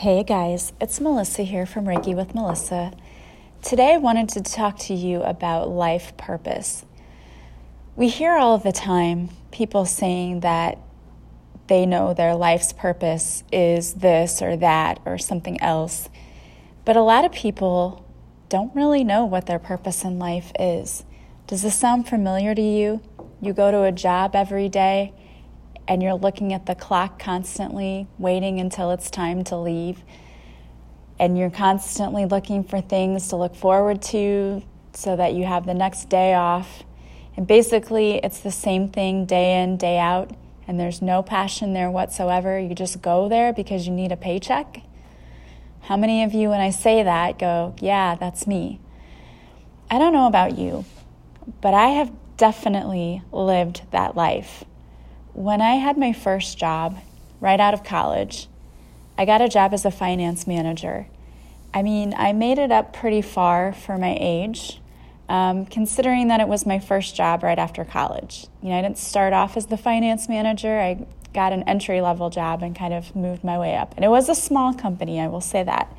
Hey guys, it's Melissa here from Reiki with Melissa. Today I wanted to talk to you about life purpose. We hear all the time people saying that they know their life's purpose is this or that or something else, but a lot of people don't really know what their purpose in life is. Does this sound familiar to you? You go to a job every day and you're looking at the clock constantly, waiting until it's time to leave, and you're constantly looking for things to look forward to so that you have the next day off. And basically, it's the same thing day in, day out, and there's no passion there whatsoever. You just go there because you need a paycheck. How many of you, when I say that, go, Yeah, that's me? I don't know about you, but I have definitely lived that life. When I had my first job right out of college, I got a job as a finance manager. I mean, I made it up pretty far for my age, um, considering that it was my first job right after college. You know, I didn't start off as the finance manager. I got an entry level job and kind of moved my way up. And it was a small company, I will say that.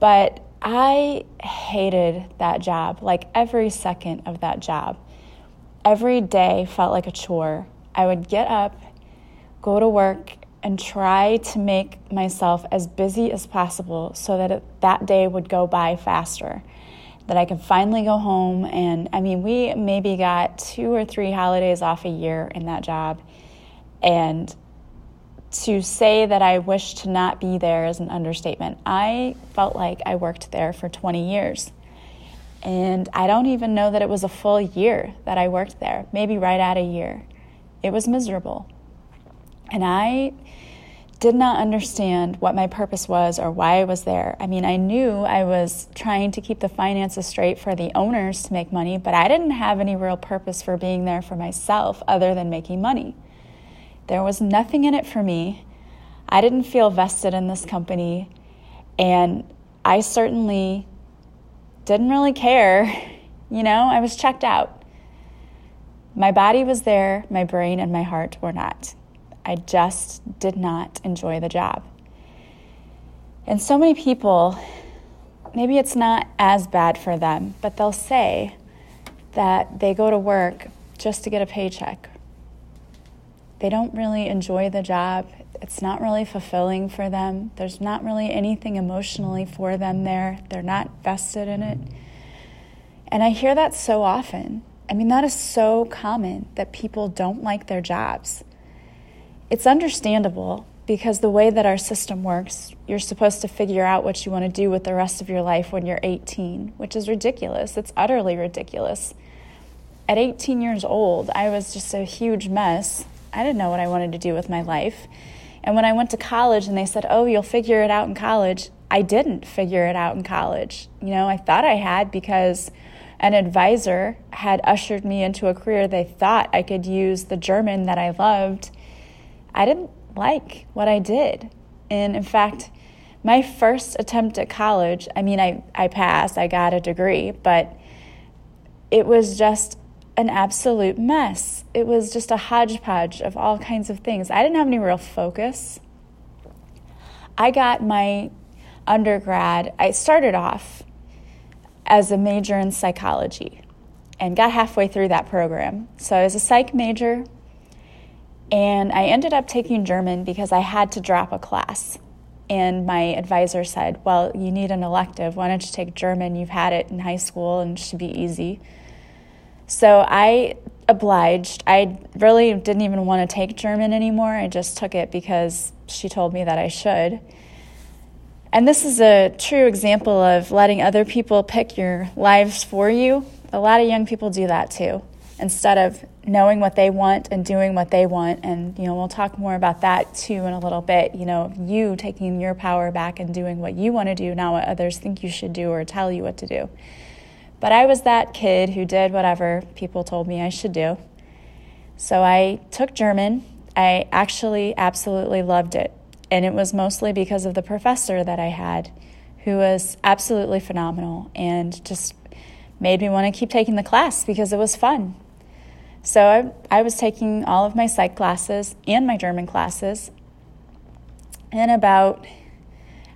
But I hated that job, like every second of that job. Every day felt like a chore. I would get up, go to work, and try to make myself as busy as possible so that it, that day would go by faster. That I could finally go home. And I mean, we maybe got two or three holidays off a year in that job. And to say that I wish to not be there is an understatement. I felt like I worked there for 20 years. And I don't even know that it was a full year that I worked there, maybe right at a year. It was miserable. And I did not understand what my purpose was or why I was there. I mean, I knew I was trying to keep the finances straight for the owners to make money, but I didn't have any real purpose for being there for myself other than making money. There was nothing in it for me. I didn't feel vested in this company, and I certainly didn't really care. You know, I was checked out. My body was there, my brain and my heart were not. I just did not enjoy the job. And so many people, maybe it's not as bad for them, but they'll say that they go to work just to get a paycheck. They don't really enjoy the job. It's not really fulfilling for them. There's not really anything emotionally for them there. They're not vested in it. And I hear that so often. I mean, that is so common that people don't like their jobs. It's understandable because the way that our system works, you're supposed to figure out what you want to do with the rest of your life when you're 18, which is ridiculous. It's utterly ridiculous. At 18 years old, I was just a huge mess. I didn't know what I wanted to do with my life. And when I went to college and they said, Oh, you'll figure it out in college, I didn't figure it out in college. You know, I thought I had because an advisor had ushered me into a career they thought I could use the German that I loved. I didn't like what I did. And in fact, my first attempt at college, I mean, I, I passed, I got a degree, but it was just an absolute mess. It was just a hodgepodge of all kinds of things. I didn't have any real focus. I got my undergrad, I started off as a major in psychology and got halfway through that program. So I was a psych major and I ended up taking German because I had to drop a class. And my advisor said, Well, you need an elective. Why don't you take German? You've had it in high school and it should be easy. So I obliged. I really didn't even want to take German anymore. I just took it because she told me that I should. And this is a true example of letting other people pick your lives for you. A lot of young people do that too. Instead of knowing what they want and doing what they want, and you know, we'll talk more about that too in a little bit. You know, you taking your power back and doing what you want to do, not what others think you should do or tell you what to do. But I was that kid who did whatever people told me I should do. So I took German. I actually absolutely loved it. And it was mostly because of the professor that I had, who was absolutely phenomenal and just made me want to keep taking the class because it was fun. So I, I was taking all of my psych classes and my German classes. And about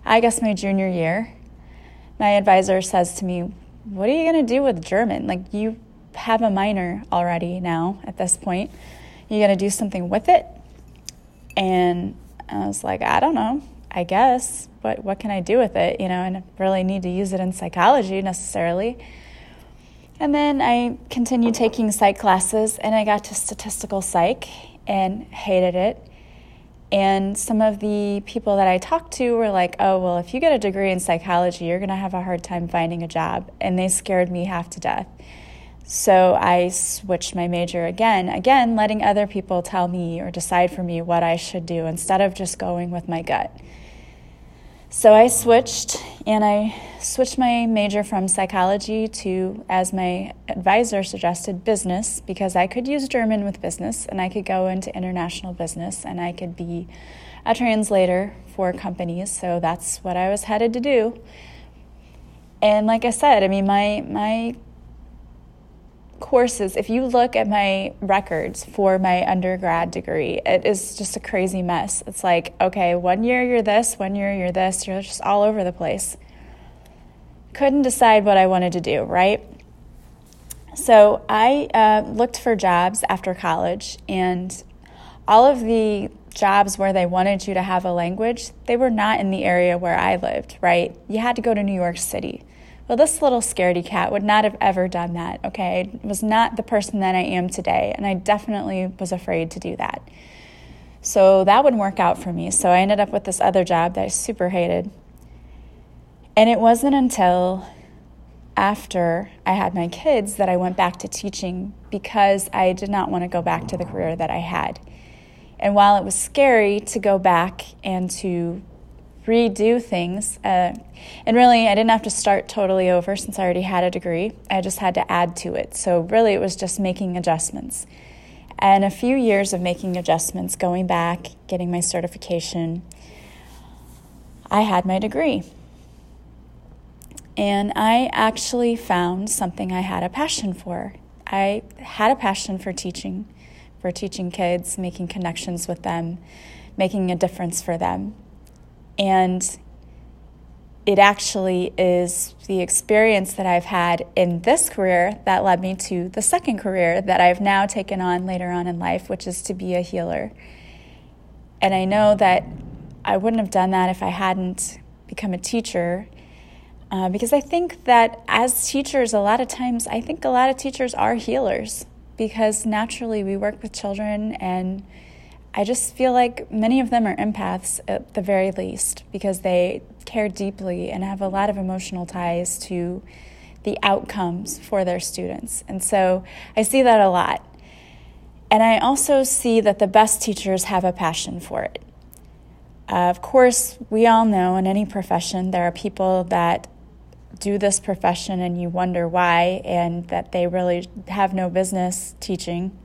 I guess my junior year, my advisor says to me, What are you going to do with German? Like, you have a minor already now at this point. You're going to do something with it? And I was like, I don't know. I guess. but what can I do with it? You know, I really need to use it in psychology necessarily. And then I continued taking psych classes and I got to statistical psych and hated it. And some of the people that I talked to were like, oh, well, if you get a degree in psychology, you're going to have a hard time finding a job. And they scared me half to death. So I switched my major again, again, letting other people tell me or decide for me what I should do instead of just going with my gut. So I switched and I switched my major from psychology to, as my advisor suggested, business because I could use German with business and I could go into international business and I could be a translator for companies. So that's what I was headed to do. And like I said, I mean, my, my courses, if you look at my records for my undergrad degree, it is just a crazy mess. It's like, okay, one year you're this, one year you're this, you're just all over the place. Couldn't decide what I wanted to do, right? So I uh, looked for jobs after college, and all of the jobs where they wanted you to have a language, they were not in the area where I lived, right? You had to go to New York City. Well, this little scaredy cat would not have ever done that, okay? I was not the person that I am today, and I definitely was afraid to do that. So that wouldn't work out for me. So I ended up with this other job that I super hated. And it wasn't until after I had my kids that I went back to teaching because I did not want to go back to the career that I had. And while it was scary to go back and to redo things. Uh, and really, I didn't have to start totally over since I already had a degree. I just had to add to it. So, really, it was just making adjustments. And a few years of making adjustments, going back, getting my certification, I had my degree. And I actually found something I had a passion for. I had a passion for teaching, for teaching kids, making connections with them, making a difference for them. And it actually is the experience that I've had in this career that led me to the second career that I've now taken on later on in life, which is to be a healer. And I know that I wouldn't have done that if I hadn't become a teacher. Uh, because I think that as teachers, a lot of times, I think a lot of teachers are healers because naturally we work with children and I just feel like many of them are empaths at the very least because they care deeply and have a lot of emotional ties to the outcomes for their students. And so I see that a lot. And I also see that the best teachers have a passion for it. Uh, of course, we all know in any profession there are people that do this profession and you wonder why, and that they really have no business teaching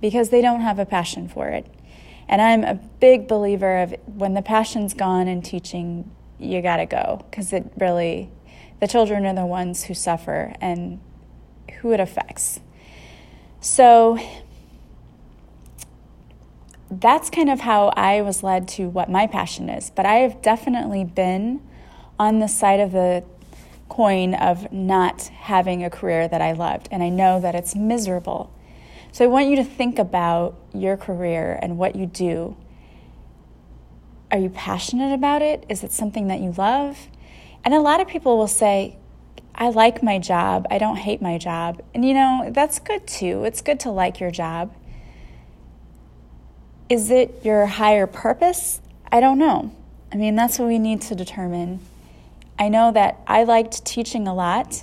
because they don't have a passion for it. And I'm a big believer of when the passion's gone in teaching, you got to go because it really, the children are the ones who suffer and who it affects. So that's kind of how I was led to what my passion is. But I have definitely been on the side of the coin of not having a career that I loved. And I know that it's miserable. So I want you to think about your career and what you do. Are you passionate about it? Is it something that you love? And a lot of people will say, I like my job. I don't hate my job. And you know, that's good too. It's good to like your job. Is it your higher purpose? I don't know. I mean, that's what we need to determine. I know that I liked teaching a lot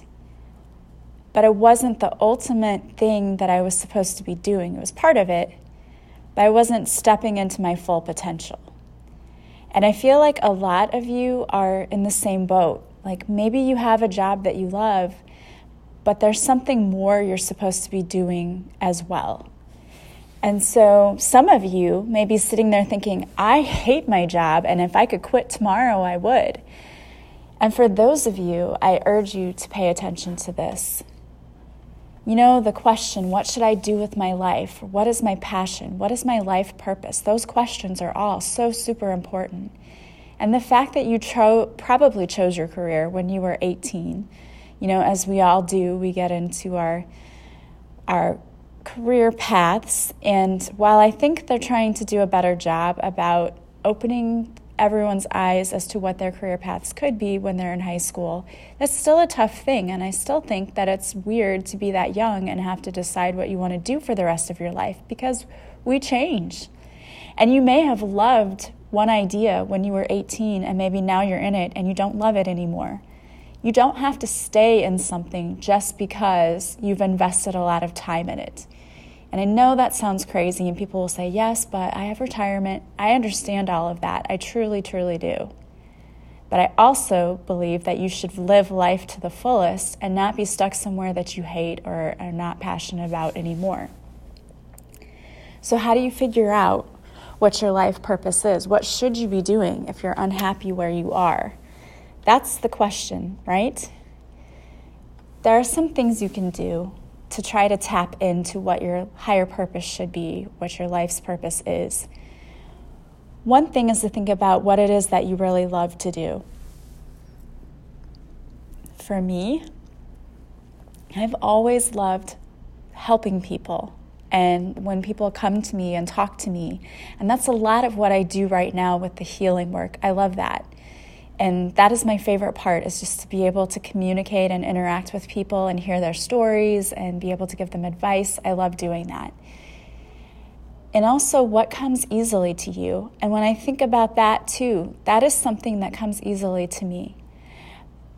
but it wasn't the ultimate thing that I was supposed to be doing. It was part of it, but I wasn't stepping into my full potential. And I feel like a lot of you are in the same boat. Like maybe you have a job that you love, but there's something more you're supposed to be doing as well. And so some of you may be sitting there thinking, I hate my job, and if I could quit tomorrow, I would. And for those of you, I urge you to pay attention to this. You know, the question, what should I do with my life? What is my passion? What is my life purpose? Those questions are all so super important. And the fact that you tro- probably chose your career when you were 18, you know, as we all do, we get into our our career paths. And while I think they're trying to do a better job about opening everyone's eyes as to what their career paths could be when they're in high school, that's still a tough thing. And I still think that it's weird to be that young and have to decide what you want to do for the rest of your life because we change. And you may have loved one idea when you were 18 and maybe now you're in it and you don't love it anymore. You don't have to stay in something just because you've invested a lot of time in it. And I know that sounds crazy, and people will say, Yes, but I have retirement. I understand all of that. I truly, truly do. But I also believe that you should live life to the fullest and not be stuck somewhere that you hate or are not passionate about anymore. So, how do you figure out what your life purpose is? What should you be doing if you're unhappy where you are? That's the question, right? There are some things you can do to try to tap into what your higher purpose should be, what your life's purpose is. One thing is to think about what it is that you really love to do. For me, I've always loved helping people and when people come to me and talk to me. And that's a lot of what I do right now with the healing work. I love that. And that is my favorite part is just to be able to communicate and interact with people and hear their stories and be able to give them advice. I love doing that. And also what comes easily to you. And when I think about that too, that is something that comes easily to me.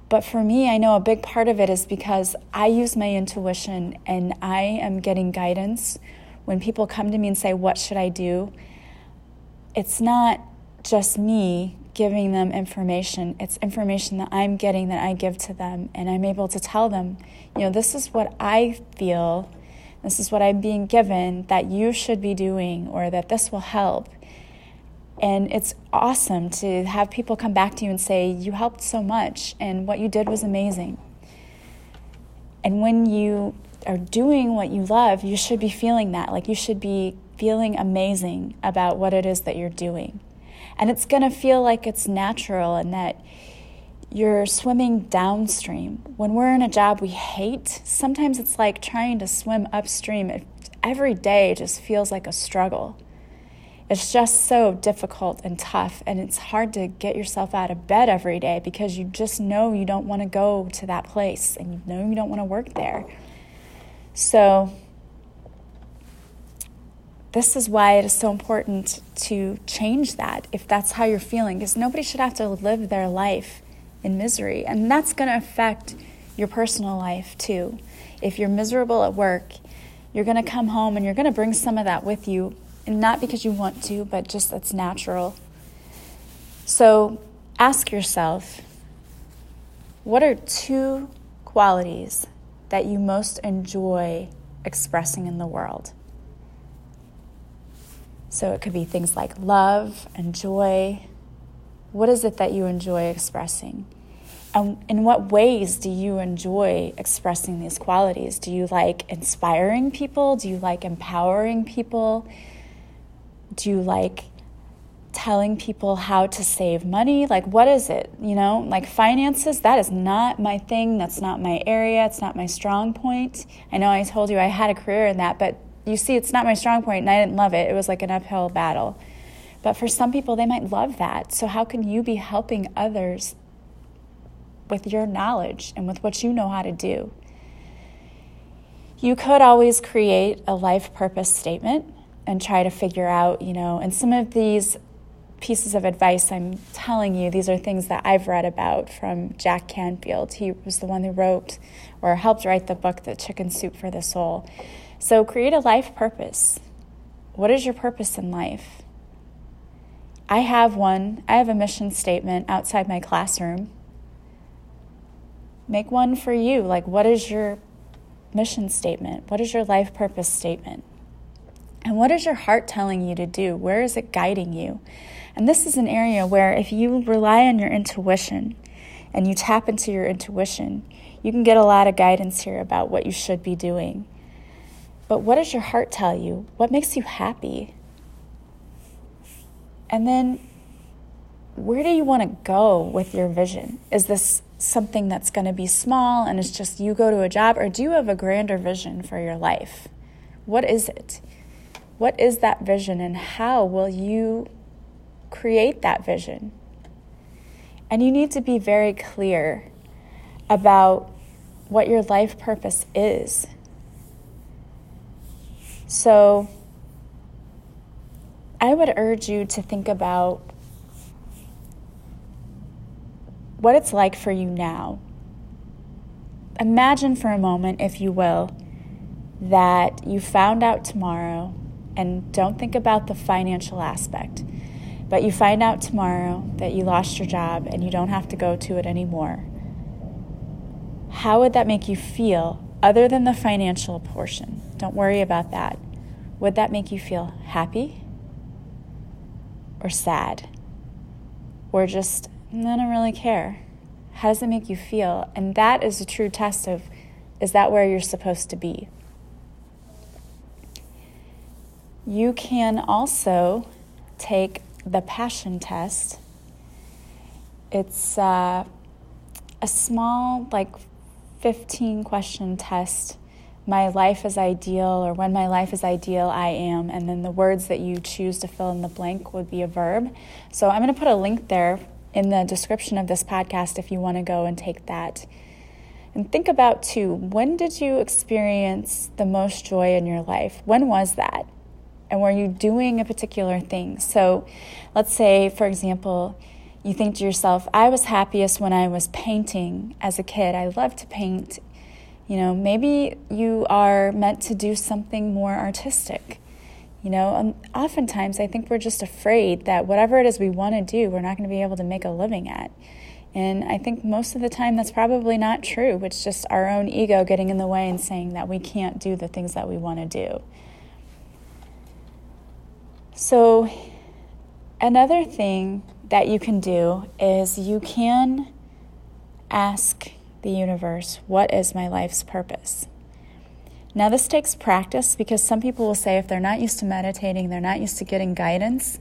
But for me, I know a big part of it is because I use my intuition and I am getting guidance. When people come to me and say, What should I do? It's not just me giving them information. It's information that I'm getting that I give to them, and I'm able to tell them, you know, this is what I feel, this is what I'm being given that you should be doing, or that this will help. And it's awesome to have people come back to you and say, You helped so much, and what you did was amazing. And when you are doing what you love, you should be feeling that. Like you should be feeling amazing about what it is that you're doing. And it's going to feel like it's natural and that you're swimming downstream. When we're in a job we hate, sometimes it's like trying to swim upstream. It, every day just feels like a struggle. It's just so difficult and tough, and it's hard to get yourself out of bed every day because you just know you don't want to go to that place and you know you don't want to work there. So, this is why it is so important to change that if that's how you're feeling, because nobody should have to live their life in misery. And that's going to affect your personal life too. If you're miserable at work, you're going to come home and you're going to bring some of that with you, and not because you want to, but just that's natural. So ask yourself what are two qualities that you most enjoy expressing in the world? So it could be things like love and joy. What is it that you enjoy expressing? And in what ways do you enjoy expressing these qualities? Do you like inspiring people? Do you like empowering people? Do you like telling people how to save money? Like, what is it? You know, like finances, that is not my thing. That's not my area. It's not my strong point. I know I told you I had a career in that, but you see, it's not my strong point, and I didn't love it. It was like an uphill battle. But for some people, they might love that. So, how can you be helping others with your knowledge and with what you know how to do? You could always create a life purpose statement and try to figure out, you know, and some of these pieces of advice I'm telling you, these are things that I've read about from Jack Canfield. He was the one who wrote or helped write the book, The Chicken Soup for the Soul. So create a life purpose. What is your purpose in life? I have one. I have a mission statement outside my classroom. Make one for you. Like, what is your mission statement? What is your life purpose statement? And what is your heart telling you to do? Where is it guiding you? And this is an area where if you rely on your intuition and you tap into your intuition, you can get a lot of guidance here about what you should be doing. But what does your heart tell you? What makes you happy? And then where do you want to go with your vision? Is this something that's going to be small and it's just you go to a job, or do you have a grander vision for your life? What is it? What is that vision, and how will you create that vision? And you need to be very clear about what your life purpose is. So, I would urge you to think about what it's like for you now. Imagine for a moment, if you will, that you found out tomorrow, and don't think about the financial aspect, but you find out tomorrow that you lost your job and you don't have to go to it anymore. How would that make you feel other than the financial portion? Don't worry about that. Would that make you feel happy or sad or just I don't really care. How does it make you feel? And that is a true test of is that where you're supposed to be? You can also take the passion test. It's uh, a small, like 15 question test. My life is ideal, or when my life is ideal, I am. And then the words that you choose to fill in the blank would be a verb. So I'm going to put a link there in the description of this podcast if you want to go and take that. And think about too, when did you experience the most joy in your life? When was that? And were you doing a particular thing? So let's say, for example, you think to yourself, I was happiest when I was painting as a kid. I loved to paint. You know, maybe you are meant to do something more artistic. You know, um, oftentimes I think we're just afraid that whatever it is we want to do, we're not going to be able to make a living at. And I think most of the time that's probably not true. It's just our own ego getting in the way and saying that we can't do the things that we want to do. So, another thing that you can do is you can ask the universe, What is my life's purpose? Now, this takes practice because some people will say if they're not used to meditating, they're not used to getting guidance,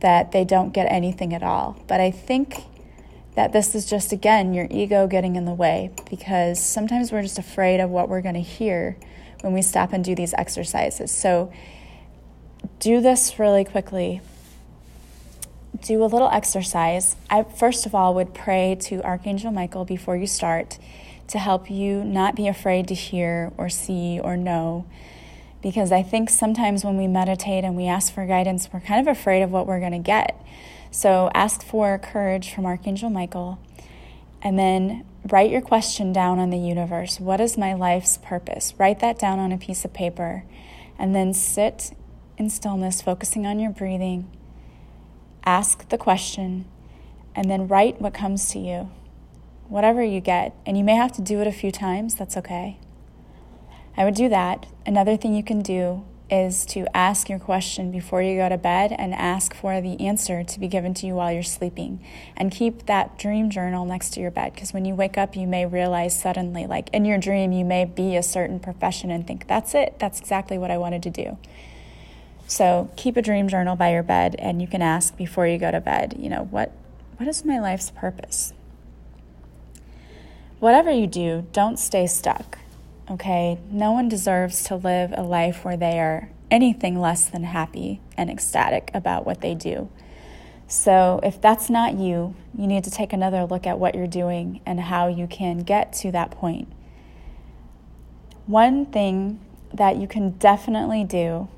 that they don't get anything at all. But I think that this is just, again, your ego getting in the way because sometimes we're just afraid of what we're going to hear when we stop and do these exercises. So, do this really quickly. Do a little exercise. I, first of all, would pray to Archangel Michael before you start to help you not be afraid to hear or see or know. Because I think sometimes when we meditate and we ask for guidance, we're kind of afraid of what we're going to get. So ask for courage from Archangel Michael and then write your question down on the universe. What is my life's purpose? Write that down on a piece of paper and then sit in stillness, focusing on your breathing. Ask the question and then write what comes to you whatever you get. And you may have to do it a few times, that's okay. I would do that. Another thing you can do is to ask your question before you go to bed and ask for the answer to be given to you while you're sleeping. And keep that dream journal next to your bed because when you wake up, you may realize suddenly, like in your dream, you may be a certain profession and think, that's it, that's exactly what I wanted to do. So keep a dream journal by your bed and you can ask before you go to bed, you know, what, what is my life's purpose? Whatever you do, don't stay stuck, okay? No one deserves to live a life where they are anything less than happy and ecstatic about what they do. So, if that's not you, you need to take another look at what you're doing and how you can get to that point. One thing that you can definitely do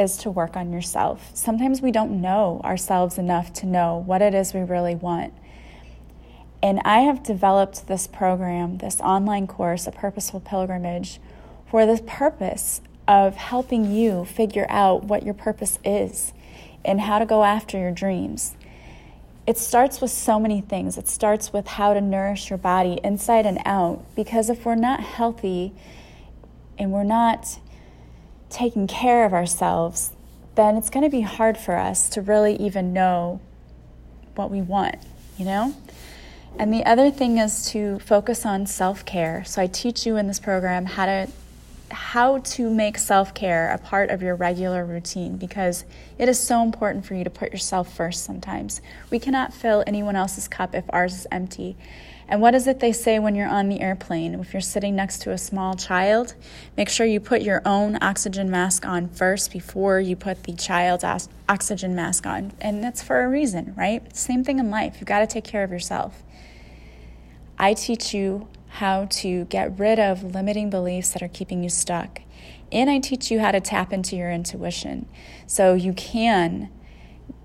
is to work on yourself. Sometimes we don't know ourselves enough to know what it is we really want. And I have developed this program, this online course, A Purposeful Pilgrimage, for the purpose of helping you figure out what your purpose is and how to go after your dreams. It starts with so many things. It starts with how to nourish your body inside and out, because if we're not healthy and we're not taking care of ourselves, then it's going to be hard for us to really even know what we want, you know? And the other thing is to focus on self care. So I teach you in this program how to how to make self care a part of your regular routine because it is so important for you to put yourself first sometimes. We cannot fill anyone else's cup if ours is empty. And what is it they say when you're on the airplane? If you're sitting next to a small child, make sure you put your own oxygen mask on first before you put the child's oxygen mask on. And that's for a reason, right? Same thing in life. You've got to take care of yourself. I teach you how to get rid of limiting beliefs that are keeping you stuck. And I teach you how to tap into your intuition so you can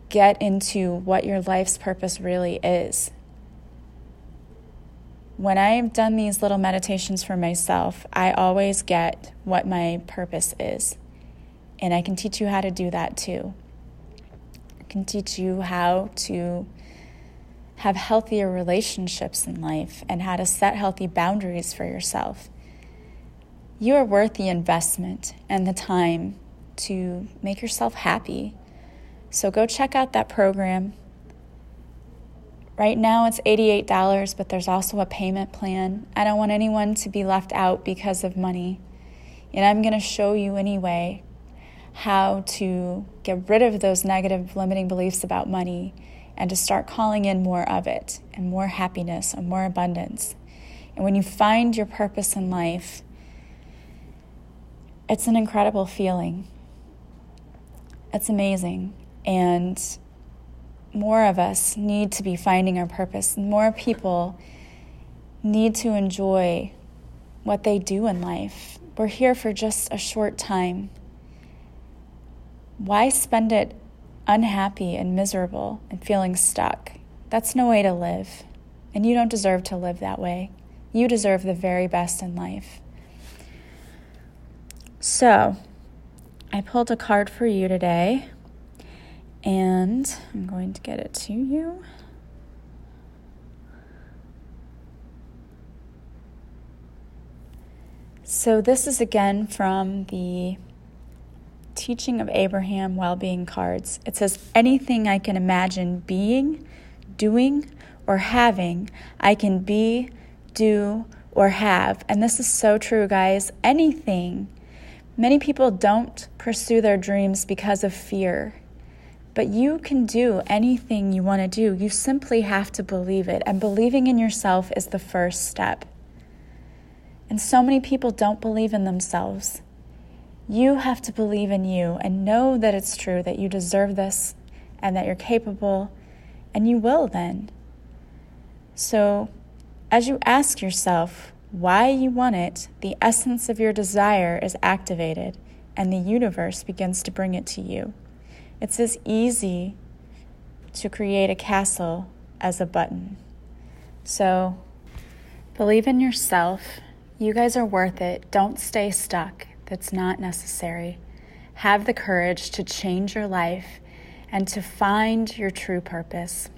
get into what your life's purpose really is. When I've done these little meditations for myself, I always get what my purpose is. And I can teach you how to do that too. I can teach you how to have healthier relationships in life and how to set healthy boundaries for yourself. You are worth the investment and the time to make yourself happy. So go check out that program. Right now it's $88, but there's also a payment plan. I don't want anyone to be left out because of money. And I'm going to show you anyway how to get rid of those negative limiting beliefs about money and to start calling in more of it and more happiness and more abundance. And when you find your purpose in life, it's an incredible feeling. It's amazing. And more of us need to be finding our purpose. More people need to enjoy what they do in life. We're here for just a short time. Why spend it unhappy and miserable and feeling stuck. That's no way to live. And you don't deserve to live that way. You deserve the very best in life. So, I pulled a card for you today, and I'm going to get it to you. So, this is again from the Teaching of Abraham Well-Being Cards. It says, Anything I can imagine being, doing, or having, I can be, do, or have. And this is so true, guys. Anything. Many people don't pursue their dreams because of fear. But you can do anything you want to do. You simply have to believe it. And believing in yourself is the first step. And so many people don't believe in themselves. You have to believe in you and know that it's true, that you deserve this and that you're capable, and you will then. So, as you ask yourself why you want it, the essence of your desire is activated and the universe begins to bring it to you. It's as easy to create a castle as a button. So, believe in yourself. You guys are worth it. Don't stay stuck that's not necessary. Have the courage to change your life and to find your true purpose.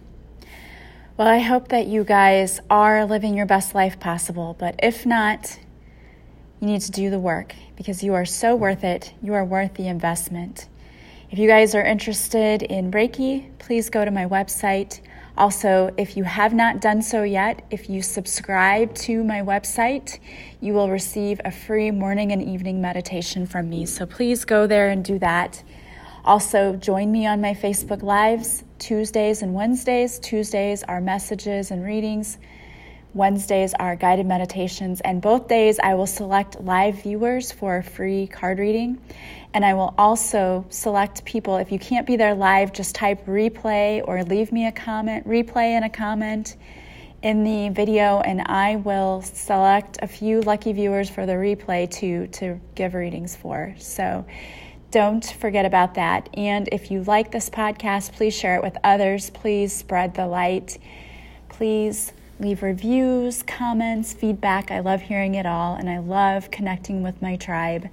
Well, I hope that you guys are living your best life possible, but if not, you need to do the work because you are so worth it. You are worth the investment. If you guys are interested in Reiki, please go to my website. Also, if you have not done so yet, if you subscribe to my website, you will receive a free morning and evening meditation from me. So please go there and do that. Also, join me on my Facebook Lives Tuesdays and Wednesdays. Tuesdays are messages and readings. Wednesdays are guided meditations, and both days I will select live viewers for a free card reading. And I will also select people. If you can't be there live, just type replay or leave me a comment, replay in a comment in the video, and I will select a few lucky viewers for the replay to, to give readings for. So don't forget about that. And if you like this podcast, please share it with others. Please spread the light. Please leave reviews, comments, feedback. I love hearing it all, and I love connecting with my tribe.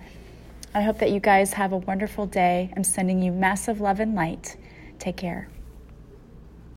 I hope that you guys have a wonderful day. I'm sending you massive love and light. Take care.